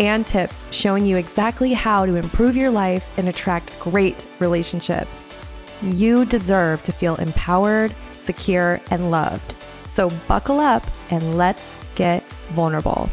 and tips showing you exactly how to improve your life and attract great relationships. You deserve to feel empowered, secure, and loved. So buckle up and let's get vulnerable.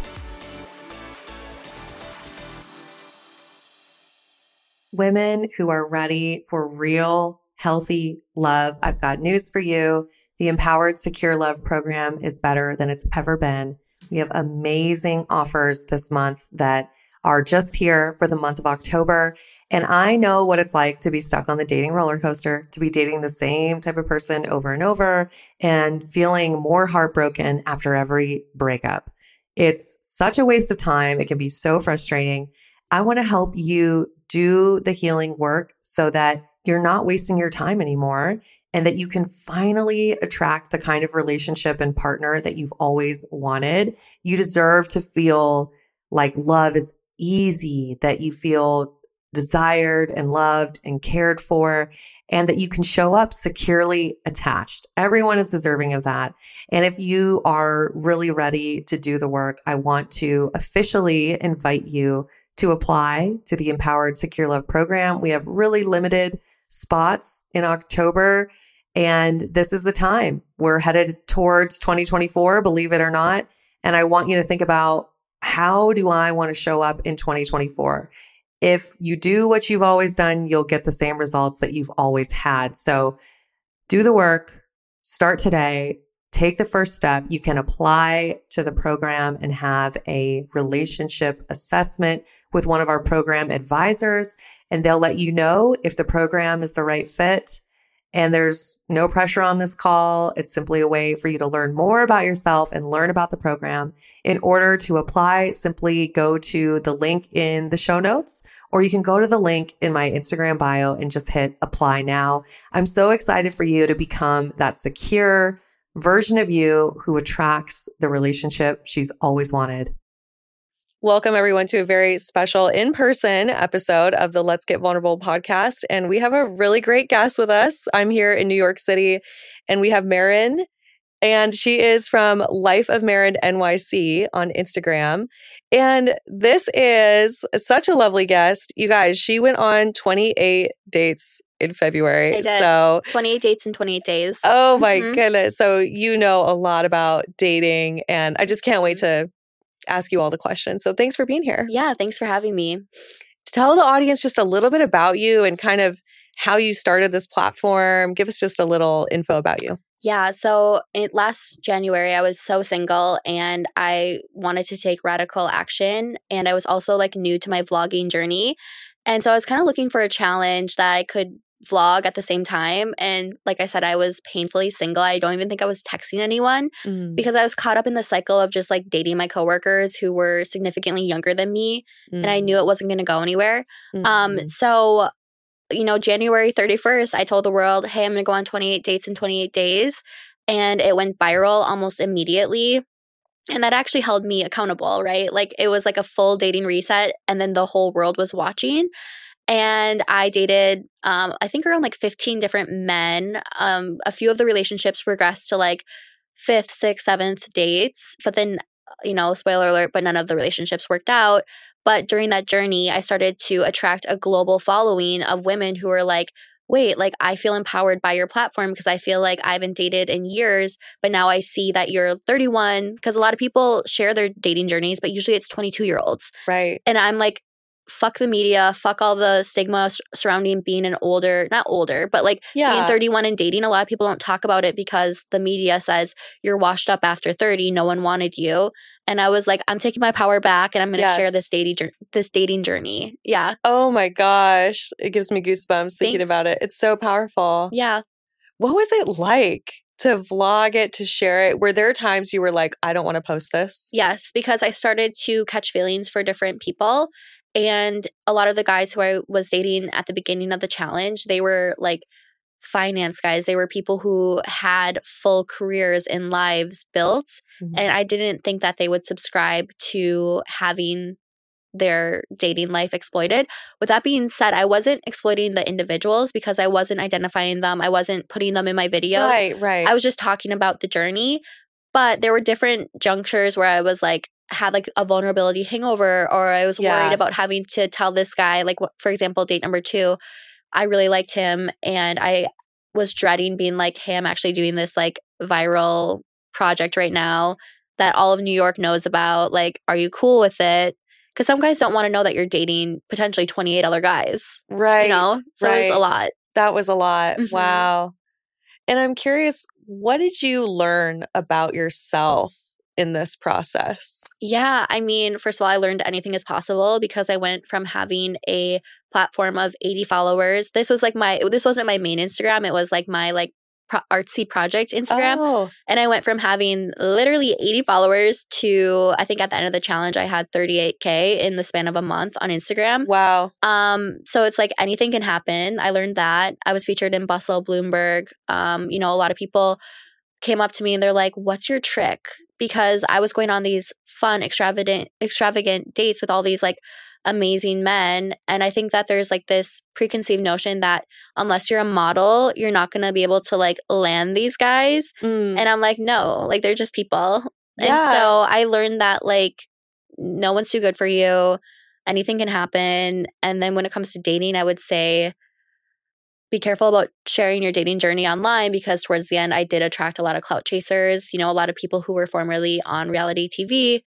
Women who are ready for real, healthy love, I've got news for you. The Empowered Secure Love program is better than it's ever been. We have amazing offers this month that are just here for the month of October. And I know what it's like to be stuck on the dating roller coaster, to be dating the same type of person over and over and feeling more heartbroken after every breakup. It's such a waste of time. It can be so frustrating. I want to help you do the healing work so that you're not wasting your time anymore and that you can finally attract the kind of relationship and partner that you've always wanted. You deserve to feel like love is easy, that you feel desired and loved and cared for, and that you can show up securely attached. Everyone is deserving of that. And if you are really ready to do the work, I want to officially invite you to apply to the Empowered Secure Love program. We have really limited spots in October. And this is the time. We're headed towards 2024, believe it or not. And I want you to think about how do I want to show up in 2024? If you do what you've always done, you'll get the same results that you've always had. So do the work, start today, take the first step. You can apply to the program and have a relationship assessment with one of our program advisors, and they'll let you know if the program is the right fit and there's no pressure on this call. It's simply a way for you to learn more about yourself and learn about the program. In order to apply, simply go to the link in the show notes, or you can go to the link in my Instagram bio and just hit apply now. I'm so excited for you to become that secure version of you who attracts the relationship she's always wanted. Welcome, everyone, to a very special in person episode of the Let's Get Vulnerable podcast. And we have a really great guest with us. I'm here in New York City, and we have Marin, and she is from Life of Marin NYC on Instagram. And this is such a lovely guest. You guys, she went on 28 dates in February. So 28 dates in 28 days. Oh my mm-hmm. goodness. So you know a lot about dating and I just can't wait to ask you all the questions. So thanks for being here. Yeah, thanks for having me. Tell the audience just a little bit about you and kind of how you started this platform. Give us just a little info about you. Yeah, so in, last January I was so single and I wanted to take radical action and I was also like new to my vlogging journey. And so I was kind of looking for a challenge that I could vlog at the same time. And like I said, I was painfully single. I don't even think I was texting anyone mm. because I was caught up in the cycle of just like dating my coworkers who were significantly younger than me. Mm. And I knew it wasn't going to go anywhere. Mm-hmm. Um, so, you know, January 31st, I told the world, hey, I'm going to go on 28 dates in 28 days. And it went viral almost immediately. And that actually held me accountable, right? Like it was like a full dating reset, and then the whole world was watching and I dated, um, I think around like 15 different men. Um, a few of the relationships progressed to like fifth, sixth, seventh dates, but then, you know, spoiler alert, but none of the relationships worked out. But during that journey, I started to attract a global following of women who were like, wait, like I feel empowered by your platform because I feel like I haven't dated in years, but now I see that you're 31. Because a lot of people share their dating journeys, but usually it's 22 year olds. Right. And I'm like, fuck the media, fuck all the stigma surrounding being an older, not older, but like yeah. being 31 and dating. A lot of people don't talk about it because the media says you're washed up after 30, no one wanted you. And I was like, I'm taking my power back and I'm going to yes. share this dating this dating journey. Yeah. Oh my gosh, it gives me goosebumps thinking Thanks. about it. It's so powerful. Yeah. What was it like? to vlog it, to share it? Were there times you were like, I don't want to post this? Yes, because I started to catch feelings for different people. And a lot of the guys who I was dating at the beginning of the challenge, they were like finance guys. They were people who had full careers and lives built. Mm-hmm. And I didn't think that they would subscribe to having their dating life exploited. With that being said, I wasn't exploiting the individuals because I wasn't identifying them. I wasn't putting them in my videos. Right, right. I was just talking about the journey. But there were different junctures where I was like, had like a vulnerability hangover, or I was yeah. worried about having to tell this guy, like, for example, date number two, I really liked him. And I was dreading being like, hey, I'm actually doing this like viral project right now that all of New York knows about. Like, are you cool with it? Because some guys don't want to know that you're dating potentially 28 other guys. Right. You know? So right. it's a lot. That was a lot. Mm-hmm. Wow. And I'm curious, what did you learn about yourself in this process? Yeah, I mean, first of all, I learned anything is possible because I went from having a platform of 80 followers. This was like my this wasn't my main Instagram, it was like my like pro- artsy project Instagram. Oh. And I went from having literally 80 followers to I think at the end of the challenge I had 38k in the span of a month on Instagram. Wow. Um so it's like anything can happen. I learned that. I was featured in Bustle Bloomberg. Um you know a lot of people came up to me and they're like, "What's your trick?" Because I was going on these fun extravagant extravagant dates with all these like amazing men. And I think that there's like this preconceived notion that unless you're a model, you're not going to be able to like land these guys. Mm. And I'm like, no, like they're just people. Yeah. And so I learned that like no one's too good for you. Anything can happen. And then when it comes to dating, I would say be careful about sharing your dating journey online because towards the end, I did attract a lot of clout chasers, you know, a lot of people who were formerly on reality TV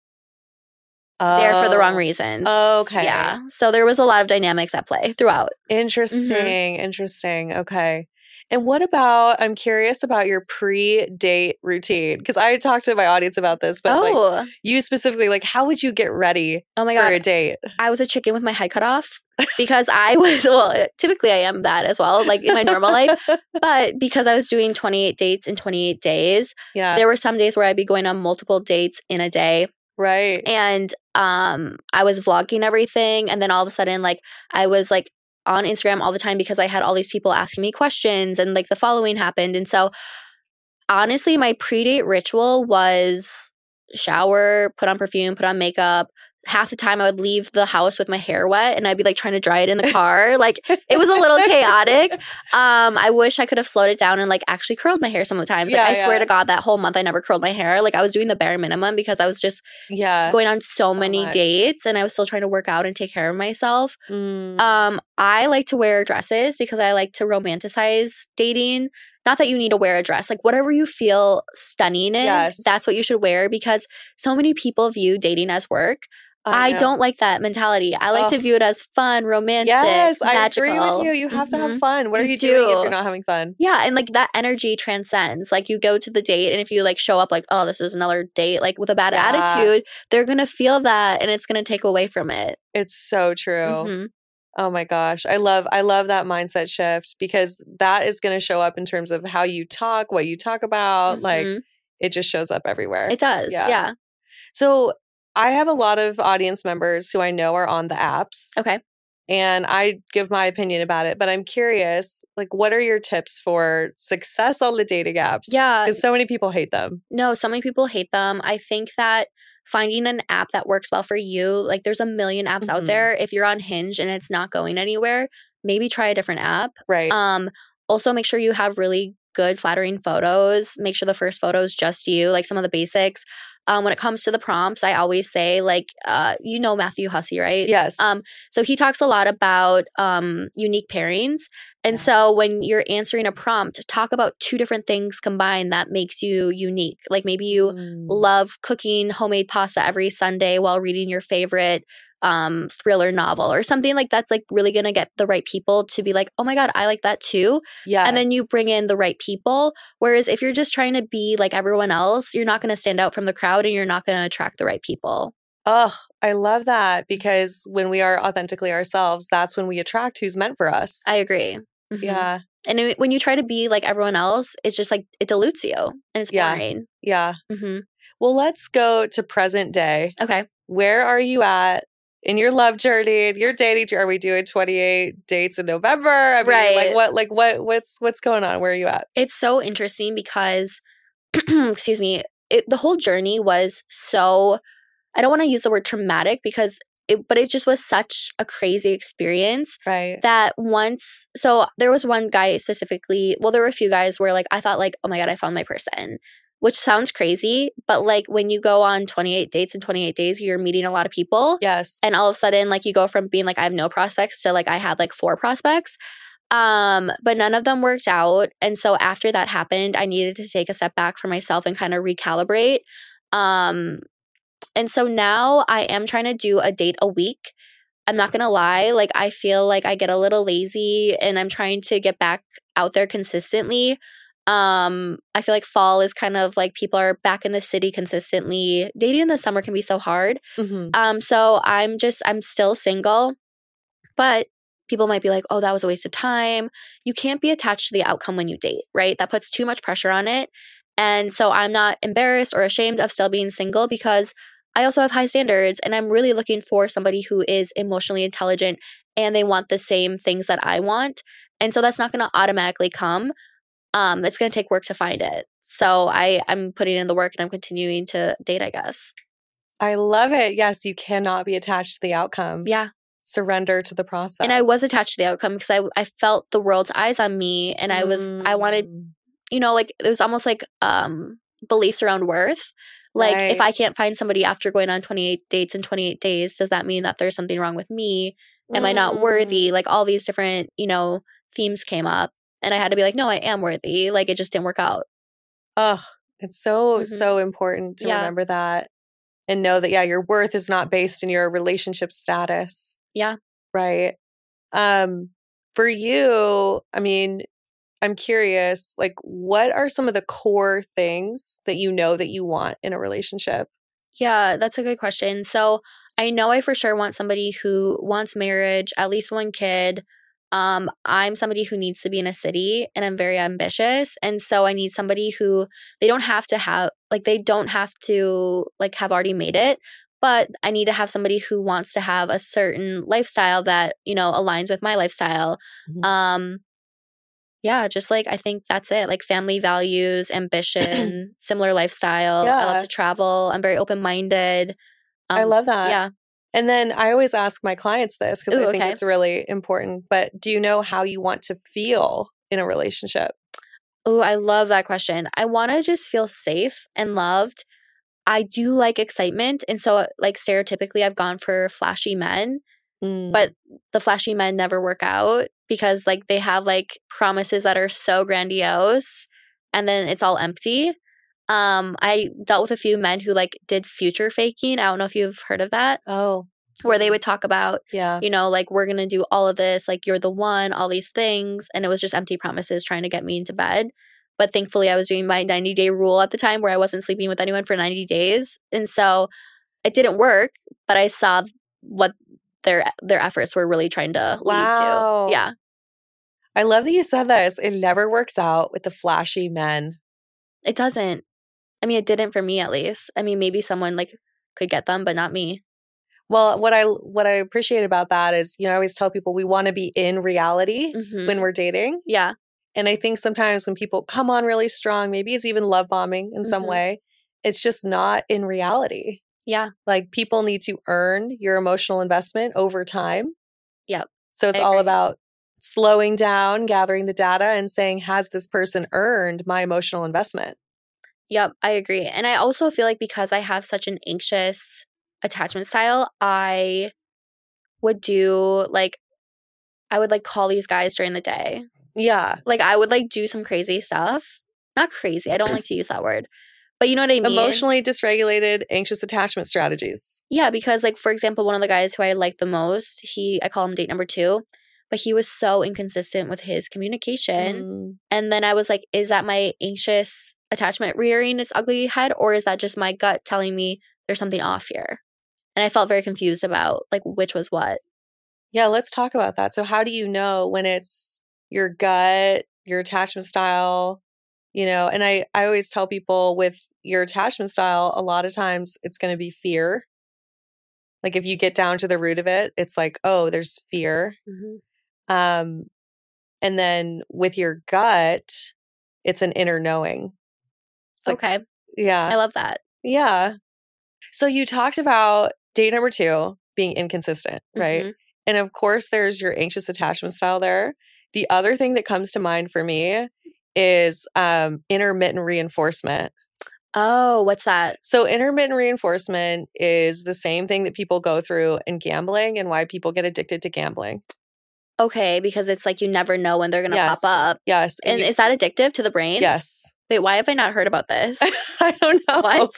oh. there for the wrong reasons. Okay. Yeah. So there was a lot of dynamics at play throughout. Interesting. Mm-hmm. Interesting. Okay. And what about, I'm curious about your pre date routine because I talked to my audience about this, but oh. like you specifically, like how would you get ready oh my god, for a date? I was a chicken with my head cut off because I was, well, typically I am that as well, like in my normal life. But because I was doing 28 dates in 28 days, yeah. there were some days where I'd be going on multiple dates in a day. Right. And um I was vlogging everything and then all of a sudden like I was like on Instagram all the time because I had all these people asking me questions and like the following happened. And so honestly, my pre-date ritual was shower, put on perfume, put on makeup, half the time I would leave the house with my hair wet and I'd be like trying to dry it in the car. like it was a little chaotic. Um, I wish I could have slowed it down and like actually curled my hair some of the times. Like Yeah, I yeah. swear to God, that whole month I never curled my hair. Like I was doing the bare minimum because I was just Yeah. going on so, so many much. dates and I was still trying to work out and take care of myself. Mm. Um, I like to wear dresses because I like to romanticize dating. Not that you need to wear a dress, like whatever you feel stunning in, Yes. that's what you should wear because so many people view dating as work. I, know. don't like that mentality. I like to view it as fun, romantic, Yes, I magical. agree with you. You have to have Mhm. fun. What are You you doing if you're not having fun? Yeah, and like that energy transcends. Like you go to the date, and if you like show up like, oh, this is another date, like with a bad Yeah. attitude, they're gonna feel that, and it's gonna take away from it. It's so true. Mhm. Oh my gosh. I love I love that mindset shift because that is going to show up in terms of how you talk, what you talk about, like Mhm. it just shows up everywhere. it does. Yeah. Yeah. so I have a lot of audience members who I know are on the apps Okay. and I give my opinion about it, but I'm curious, like what are your tips for success on the dating apps? Yeah. Because so many people hate them. No, so many people hate them. I think that finding an app that works well for you, like there's a million apps out Mhm. there. If you're on Hinge and it's not going anywhere, maybe try a different app. Right. Um, also make sure you have really good flattering photos. Make sure the first photo is just you, like some of the basics. Um, when it comes to the prompts, I always say like, uh, you know Matthew Hussey, right? yes. Um, so he talks a lot about um, unique pairings. And Yeah. so when you're answering a prompt, talk about two different things combined that makes you unique. Like maybe you Mm. love cooking homemade pasta every Sunday while reading your favorite um thriller novel or something like that's like really gonna get the right people to be like oh my god i like that too Yeah. and then you bring in the right people whereas if you're just trying to be like everyone else you're not gonna stand out from the crowd and you're not gonna attract the right people Oh, I love that because when we are authentically ourselves, that's when we attract who's meant for us. i agree Mhm. yeah. And it- when you try to be like everyone else, it's just like it dilutes you and it's Yeah. boring. Yeah. hmm Well, let's go to present day. Okay. Where are you at in your love journey and your dating journey, are we doing 28 dates in November? I mean, Right. like what like what what's what's going on? Where are you at? It's so interesting because, excuse me, it, the whole journey was so. I don't want to use the word traumatic because it, but it just was such a crazy experience Right. that once. So there was one guy specifically. Well, there were a few guys where like I thought like, oh my god, I found my person, which sounds crazy, but like when you go on 28 dates in 28 days, you're meeting a lot of people. yes. and all of a sudden like you go from being like i have no prospects to like i had like four prospects. Um but none of them worked out. And so after that happened i needed to take a step back for myself and kind of recalibrate. Um and so now i am trying to do a date a week. I'm not gonna lie like i feel like i get a little lazy and i'm trying to get back out there consistently um i feel like fall is kind of like people are back in the city consistently dating in the summer can be so hard Mhm. um, so I'm just I'm still single, but people might be like, "Oh, that was a waste of time." You can't be attached to the outcome when you date, right? That puts too much pressure on it. And so I'm not embarrassed or ashamed of still being single because I also have high standards and I'm really looking for somebody who is emotionally intelligent and they want the same things that I want. And so that's not going to automatically come. Um, it's going to take work to find it. So I I'm putting in the work and I'm continuing to date, I guess. I love it. Yes, you cannot be attached to the outcome. Yeah. Surrender to the process. and I was attached to the outcome because I I felt the world's eyes on me, and I was I wanted Mm. you know like it was almost like um beliefs around worth. Like if I can't find somebody after going on 28 dates in 28 days, does that mean that there's something wrong with me? Am I not Mm. worthy? Like all these different you know themes came up, and I had to be like, no, I am worthy. Like it just didn't work out. Oh, it's so Mhm. so important to Yeah. remember that and know that yeah, your worth is not based in your relationship status. Yeah. Right. Um for you, I mean, I'm curious, like what are some of the core things that you know that you want in a relationship? Yeah, that's a good question. So I know I for sure want somebody who wants marriage, at least one kid. Um, I'm somebody who needs to be in a city and I'm very ambitious. And so I need somebody who they don't have to have like they don't have to like have already made it, but I need to have somebody who wants to have a certain lifestyle that, you know, aligns with my lifestyle. Mhm. Um yeah, just like I think that's it. Like family values, ambition, similar lifestyle. I love to travel. I'm very open minded. I love that. Um, Yeah. And then I always ask my clients this because I think okay. it's really important. But do you know how you want to feel in a relationship? Oh, I love that question. I want to just feel safe and loved. I do like excitement. And so, like, stereotypically, I've gone for flashy men, Mm. but the flashy men never work out because, like, they have like promises that are so grandiose and then it's all empty. Um, I dealt with a few men who like did future faking. I don't know if you've heard of that, oh, where they would talk about yeah. you know, like we're gonna do all of this, like you're the one, all these things. And it was just empty promises trying to get me into bed. But thankfully, I was doing my 90 day rule at the time where I wasn't sleeping with anyone for 90 days. And so it didn't work, but I saw what their their efforts were really trying to Wow. lead to. Yeah. I love that you said this. It never works out with the flashy men. It doesn't. I mean, it didn't for me at least. I mean, maybe someone like could get them, but not me. Well, what I what I appreciate about that is, you know, I always tell people we want to be in reality Mhm. when we're dating. yeah. And I think sometimes when people come on really strong, maybe it's even love bombing in some Mhm. way, it's just not in reality. Yeah. Like people need to earn your emotional investment over time. Yep. So it's all about slowing down, gathering the data, and saying, has this person earned my emotional investment? Yep, I agree. And I also feel like because I have such an anxious attachment style, I would do like I would like call these guys during the day. Yeah. Like I would like do some crazy stuff. Not crazy. I don't like to use that word. But you know what I mean? Emotionally dysregulated, anxious attachment strategies. Yeah, because like for example, one of the guys who I like the most, he I call him date number 2, but he was so inconsistent with his communication. Mm. And then I was like, is that my anxious attachment rearing its ugly head, or is that just my gut telling me there's something off here? And I felt very confused about like which was what. Yeah, let's talk about that. So, how do you know when it's your gut, your attachment style? You know, and I, I always tell people with your attachment style, a lot of times it's going to be fear. Like if you get down to the root of it, it's like, oh, there's fear. Mhm. Um, and then with your gut, it's an inner knowing. Like- okay. Yeah. I love that. Yeah. So you talked about date number two being inconsistent, right? Mhm. And of course, there's your anxious attachment style there. The other thing that comes to mind for me is um, intermittent reinforcement. Oh, what's that? So, intermittent reinforcement is the same thing that people go through in gambling and why people get addicted to gambling. Okay, because it's like you never know when they're gonna Yes. pop up. Yes. And you- is that addictive to the brain? yes. Wait, why have I not heard about this? I don't know. What?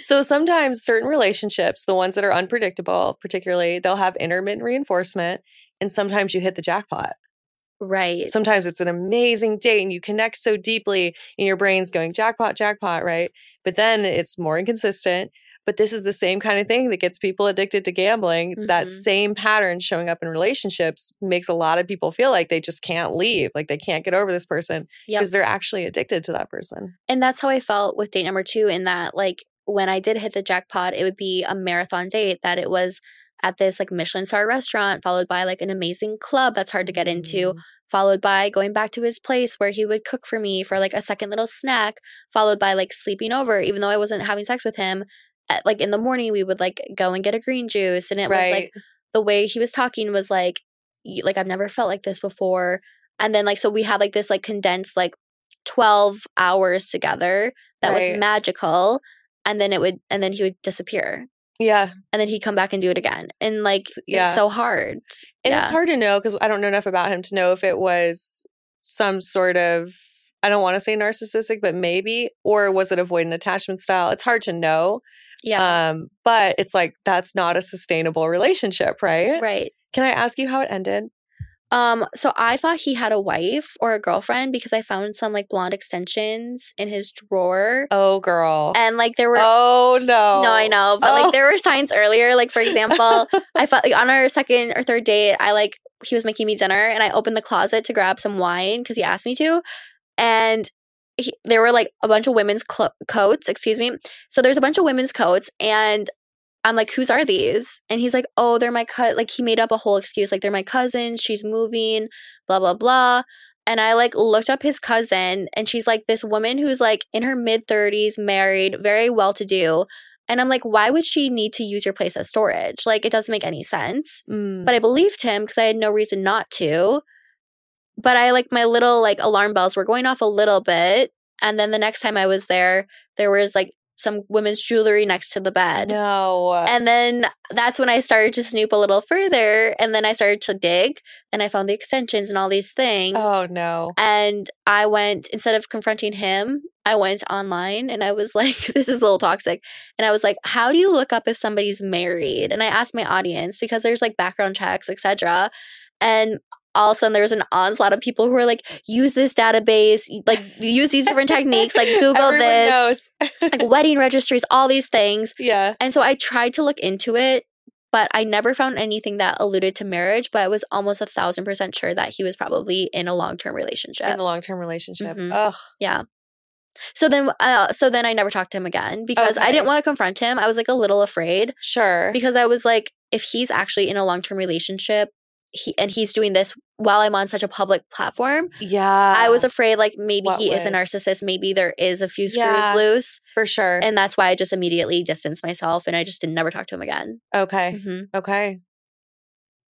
So sometimes certain relationships, the ones that are unpredictable, particularly, they'll have intermittent reinforcement. And sometimes you hit the jackpot. Right. Sometimes it's an amazing date and you connect so deeply and your brain's going jackpot, jackpot, right? But then it's more inconsistent. But this is the same kind of thing that gets people addicted to gambling. That Mhm. same pattern showing up in relationships makes a lot of people feel like they just can't leave, like they can't get over this person Yep. because they're actually addicted to that person. And that's how I felt with date number two, in that, like, when I did hit the jackpot, it would be a marathon date that it was at this like Michelin star restaurant, followed by like an amazing club that's hard to get into, Mm. followed by going back to his place where he would cook for me for like a second little snack, followed by like sleeping over, even though I wasn't having sex with him. At, like in the morning, we would like go and get a green juice, and it was like the way he was talking was like like I've never felt like this before. And then like so we had like this like condensed like 12 hours together that Right. was magical and then it would and then he would disappear yeah. and then he'd come back and do it again. And like yeah. it's so hard. And yeah. it's hard to know because I don't know enough about him to know if it was some sort of, I don't want to say narcissistic, but maybe, or was it avoidant attachment style? It's hard to know. Yeah. Um, but it's like, that's not a sustainable relationship, right? right. Can I ask you how it ended? Um so I thought he had a wife or a girlfriend because I found some like blonde extensions in his drawer. Oh, girl. And like there were oh, no. No, I know, but Oh. like there were signs earlier. Like for example, I felt like on our second or third date, I like he was making me dinner, and I opened the closet to grab some wine because he asked me to, and he, there were like a bunch of women's clo- coats. Excuse me. So there's a bunch of women's coats, and I'm like, whose are these? And he's like, oh, they're my cut. Like he made up a whole excuse, like they're my cousin. She's moving, blah blah blah. And I like looked up his cousin, and she's like this woman who's like in her mid 30s, married, very well to do. And I'm like, why would she need to use your place as storage? Like, it doesn't make any sense. Mm. But I believed him because I had no reason not to. But I like my little like alarm bells were going off a little bit. And then the next time I was there, there was like some women's jewelry next to the bed. no. And then that's when I started to snoop a little further. And then I started to dig and I found the extensions and all these things. oh, no. And I went, instead of confronting him, I went online and I was like, this is a little toxic. And I was like, how do you look up if somebody's married? And I asked my audience because there's like background checks, etc. And all of a sudden there was an onslaught of people who were like, use this database, like use these different techniques, like Google this, like wedding registries, all these things. yeah. And so I tried to look into it, but I never found anything that alluded to marriage. But I was almost a thousand percent sure that he was probably in a long term relationship. In a long term relationship. Mhm. Ugh. Yeah. So then, uh, so then I never talked to him again because I didn't want to confront him. I was like a little afraid Sure. because I was like, if he's actually in a long term relationship, he and he's doing this while I'm on such a public platform, yeah. I was afraid like maybe What he is a narcissist. Maybe there is a few screws Yeah. loose, for sure. and that's why I just immediately distanced myself and I just didn't never talk to him again. okay. hmm Okay.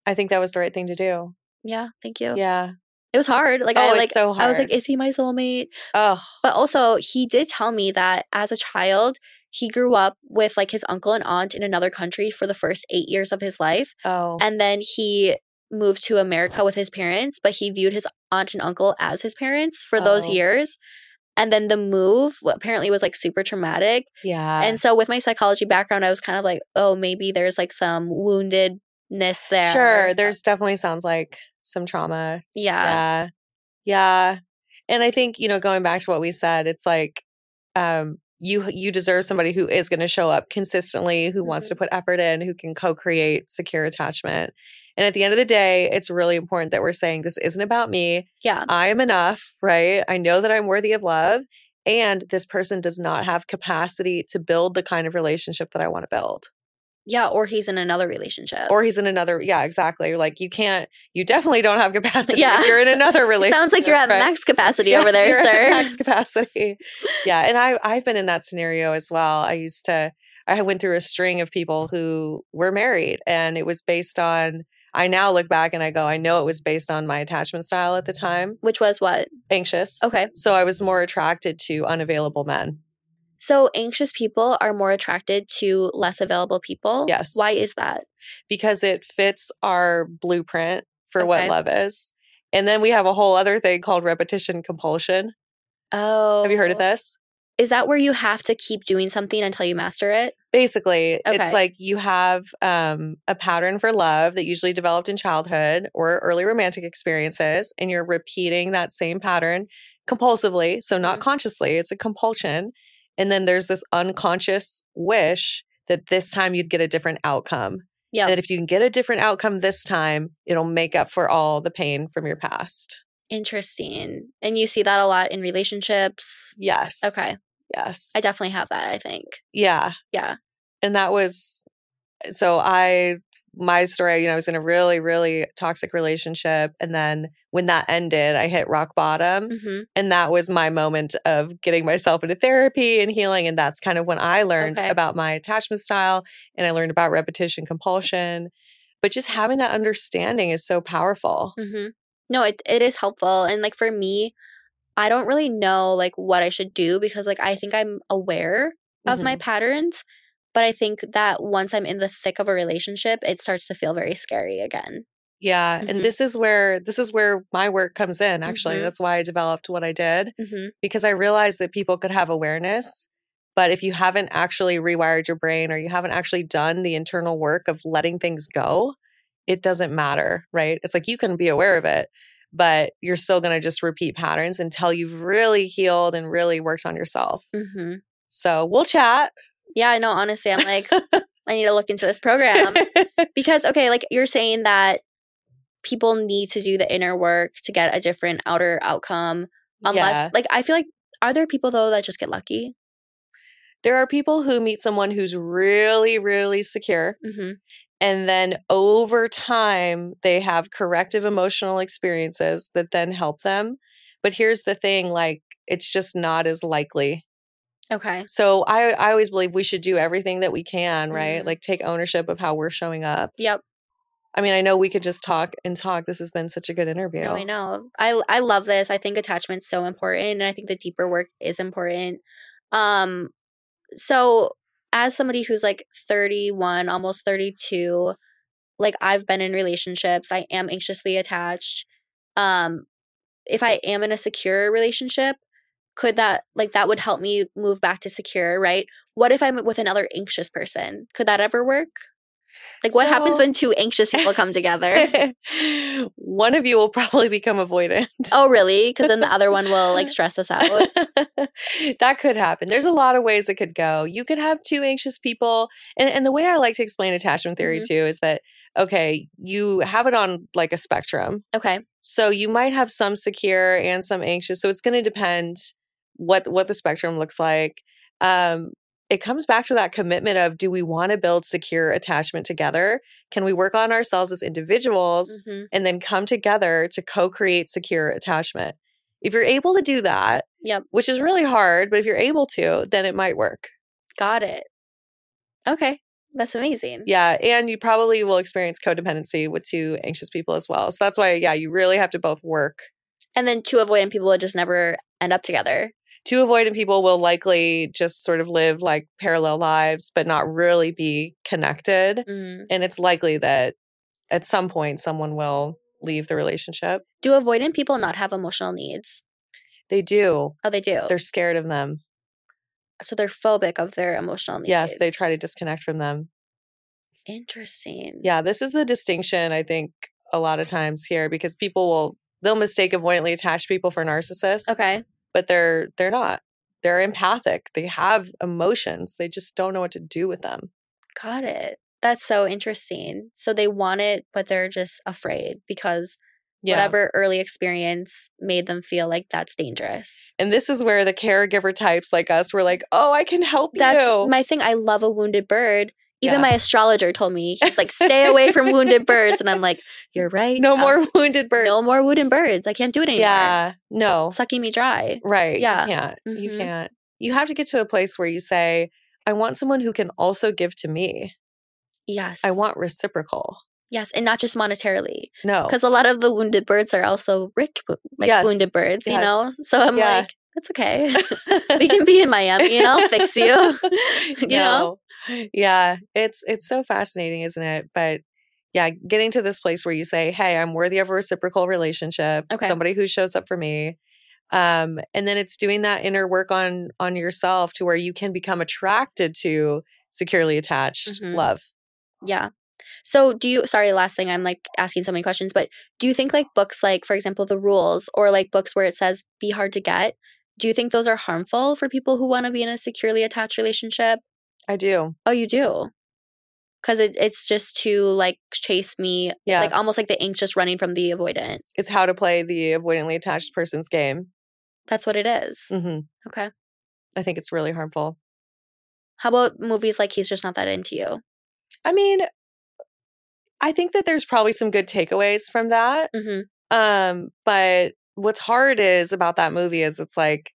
I think that was the right thing to do. Yeah, thank you. Yeah. It was hard. Like oh, I it's like so I was like, is he my soulmate? oh, But also, he did tell me that as a child, he grew up with like his uncle and aunt in another country for the first eight years of his life. oh, And then he moved to America with his parents, but he viewed his aunt and uncle as his parents for those Oh. years. And then the move apparently was like super traumatic. yeah. and so, with my psychology background, I was kind of like, oh, maybe there's like some woundedness there. Sure. There's definitely sounds like some trauma. yeah. Yeah. Yeah. And I think, you know, going back to what we said, it's like um you you deserve somebody who is going to show up consistently, who wants Mm-hmm. to put effort in, who can co-create secure attachment. And at the end of the day, it's really important that we're saying this isn't about me. Yeah. I am enough, right? I know that I'm worthy of love. And this person does not have capacity to build the kind of relationship that I want to build. Yeah, or he's in another relationship. or he's in another. Yeah, exactly. Like you can't. You definitely don't have capacity. Yeah. if you're in another relationship. Sounds like you're at right? max capacity Yeah, over there, sir. Max capacity. Yeah, and I I've been in that scenario as well. I used to. I went through a string of people who were married, and it was based on. I now look back and I go, I know it was based on my attachment style at the time, Which was what? anxious. Okay. So I was more attracted to unavailable men. So anxious people are more attracted to less available people. Yes. Why is that? because it fits our blueprint for what love is. And then we have a whole other thing called repetition compulsion. Oh. Have you heard of oh. this? Is that where you have to keep doing something until you master it? Basically, Okay. it's like you have um, a pattern for love that usually developed in childhood or early romantic experiences, and you're repeating that same pattern compulsively. So, not Mhm. consciously, it's a compulsion. And then there's this unconscious wish that this time you'd get a different outcome. Yeah. That if you can get a different outcome this time, it'll make up for all the pain from your past. Interesting. And you see that a lot in relationships. Yes. Okay. Yes. I definitely have that, I think. yeah. Yeah. And that was so I my story, you know, I was in a really, really toxic relationship. And then when that ended, I hit rock bottom. hmm And that was my moment of getting myself into therapy and healing. And that's kind of when I learned Okay. about my attachment style and I learned about repetition compulsion. But just having that understanding is so powerful. hmm No, it, it is helpful. And like for me, I don't really know like what I should do because like I think I'm aware of my Mhm. patterns. But I think that once I'm in the thick of a relationship, it starts to feel very scary again. Yeah. Mhm. And this is where this is where my work comes in, actually. Mhm. That's why I developed what I did. hmm because I realized that people could have awareness, but if you haven't actually rewired your brain or you haven't actually done the internal work of letting things go, it doesn't matter, right? It's like you can be aware of it, but you're still going to just repeat patterns until you've really healed and really worked on yourself. hmm So we'll chat. Yeah, I know. Honestly, I'm like, I need to look into this program because, okay, like you're saying that people need to do the inner work to get a different outer outcome. Unless, Yeah. like, I feel like, are there people though that just get lucky? There are people who meet someone who's really, really secure. hmm And then over time, they have corrective emotional experiences that then help them. But here's the thing like, it's just not as likely. Okay. So I, I always believe we should do everything that we can, right? Mhm. Like take ownership of how we're showing up. Yep. I mean, I know we could just talk and talk. This has been such a good interview. No, I know. I I love this. I think attachment's so important, and I think the deeper work is important. Um, so as somebody who's like 31, almost 32, like I've been in relationships. I am anxiously attached. Um, if I am in a secure relationship, could that like that would help me move back to secure, right? What if I'm with another anxious person? Could that ever work? Like what happens when two anxious people come together? One of you will probably become avoidant. oh, really? Because then the other one will like stress us out. that could happen. There's a lot of ways it could go. You could have two anxious people. And, and the way I like to explain attachment theory Mhm. too is that, okay, you have it on like a spectrum. Okay. So you might have some secure and some anxious. So it's going to depend what what the spectrum looks like. Um, it comes back to that commitment of do we want to build secure attachment together? Can we work on ourselves as individuals Mhm. and then come together to co-create secure attachment? If you're able to do that, Yep. which is really hard, but if you're able to, then it might work. Got it. Okay. That's amazing. Yeah, and you probably will experience codependency with two anxious people as well. So that's why yeah, you really have to both work And then two avoidant people would just never end up together. Two avoidant people will likely just sort of live like parallel lives but not really be connected Mm. and it's likely that at some point someone will leave the relationship Do avoidant people not have emotional needs? they do Oh, they do. they're scared of them so they're phobic of their emotional needs. yes they try to disconnect from them Interesting. yeah this is the distinction i think a lot of times here because people will they'll mistake avoidantly attached people for narcissists Okay. But they're they're not they're empathic they have emotions they just don't know what to do with them Got it. That's so interesting. So they want it, but they're just afraid because yeah whatever early experience made them feel like that's dangerous. And this is where the caregiver types like us were like, oh, I can help That's you. my thing. I love a wounded bird. Even Yeah. my astrologer told me he's like, stay away from wounded birds, and I'm like, you're right. no I'll more wounded birds. no more wounded birds. I can't do it anymore. yeah, no, It's sucking me dry. right. Yeah. you can't. You mm-hmm. can't. You have to get to a place where you say, "I want someone who can also give to me. Yes, I want reciprocal." yes, and not just monetarily, No, because a lot of the wounded birds are also rich, like Yes, wounded birds. You know, so I'm Yeah. like, it's okay. we can be in Miami, and I'll fix you. you know? Yeah, it's it's so fascinating, isn't it? But yeah, getting to this place where you say, "Hey, I'm worthy of a reciprocal relationship." Okay. Somebody who shows up for me. Um, and then it's doing that inner work on on yourself to where you can become attracted to securely attached Mhm. love. Yeah. So do you sorry, last thing I'm like asking so many questions, but do you think like books like for example the rules or like books where it says be hard to get, do you think those are harmful for people who want to be in a securely attached relationship? I do. Oh, you do. Cuz it, it's just to like chase me, Yeah. like almost like the anxious running from the avoidant. It's how to play the avoidantly attached person's game. That's what it is. hmm Okay. I think it's really harmful. How about movies like He's Just Not That Into You? I mean, I think that there's probably some good takeaways from that. Mhm. Um, but what's hard is about that movie is it's like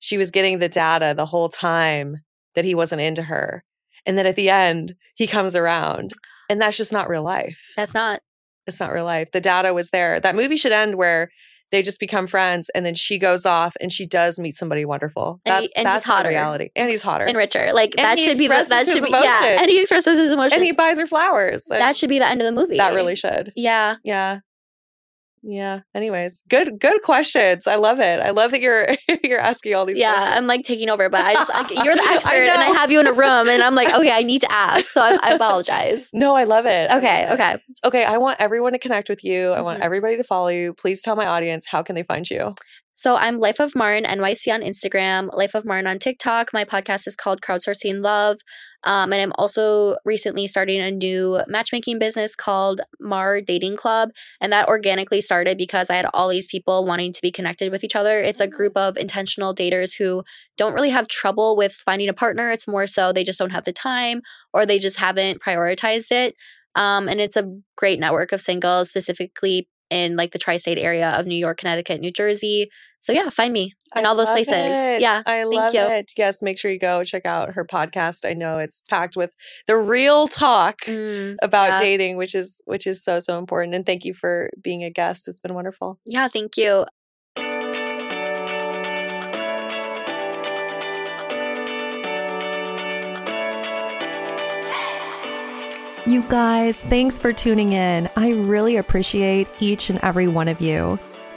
she was getting the data the whole time that he wasn't into her. And then at the end, he comes around. And that's just not real life. That's not It's not real life. The data was there. That movie should end where they just become friends and then she goes off and she does meet somebody wonderful. And That's he- and he's that's the hotter. reality. And he's hotter. and richer. Like And that should be the, that should be yeah, and he expresses his emotions. and he buys her flowers. that should be the end of the movie. that really should. Yeah. Yeah. Yeah. Anyways, good good questions. I love it. I love that you're you're asking all these yeah, questions. I'm like taking over, but I just like, you're the I expert, and I have you in a room, and I'm like, okay, I need to ask, so I, I apologize. no, I love it. Okay, love it. okay. Okay, I want everyone to connect with you. I want Mhm. everybody to follow you. Please tell my audience how can they find you? So I'm Life of Marin NYC on Instagram, Life of Marin on TikTok. My podcast is called Crowdsourcing Love, um, and I'm also recently starting a new matchmaking business called Mar Dating Club, and that organically started because I had all these people wanting to be connected with each other. It's a group of intentional daters who don't really have trouble with finding a partner. It's more so they just don't have the time or they just haven't prioritized it. Um, and it's a great network of singles, specifically in like the tri-state area of New York, Connecticut, New Jersey. So yeah, find me in I all those places. it. Yeah. I love you. it. Yes, make sure you go check out her podcast. I know it's packed with the real talk Mm, about yeah. dating, which is which is so so important. And thank you for being a guest. It's been wonderful. yeah, thank you. You guys, thanks for tuning in. I really appreciate each and every one of you.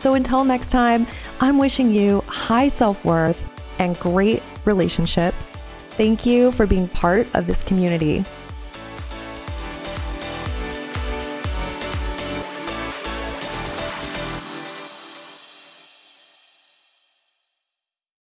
So until next time, I'm wishing you high self worth and great relationships. Thank you for being part of this community.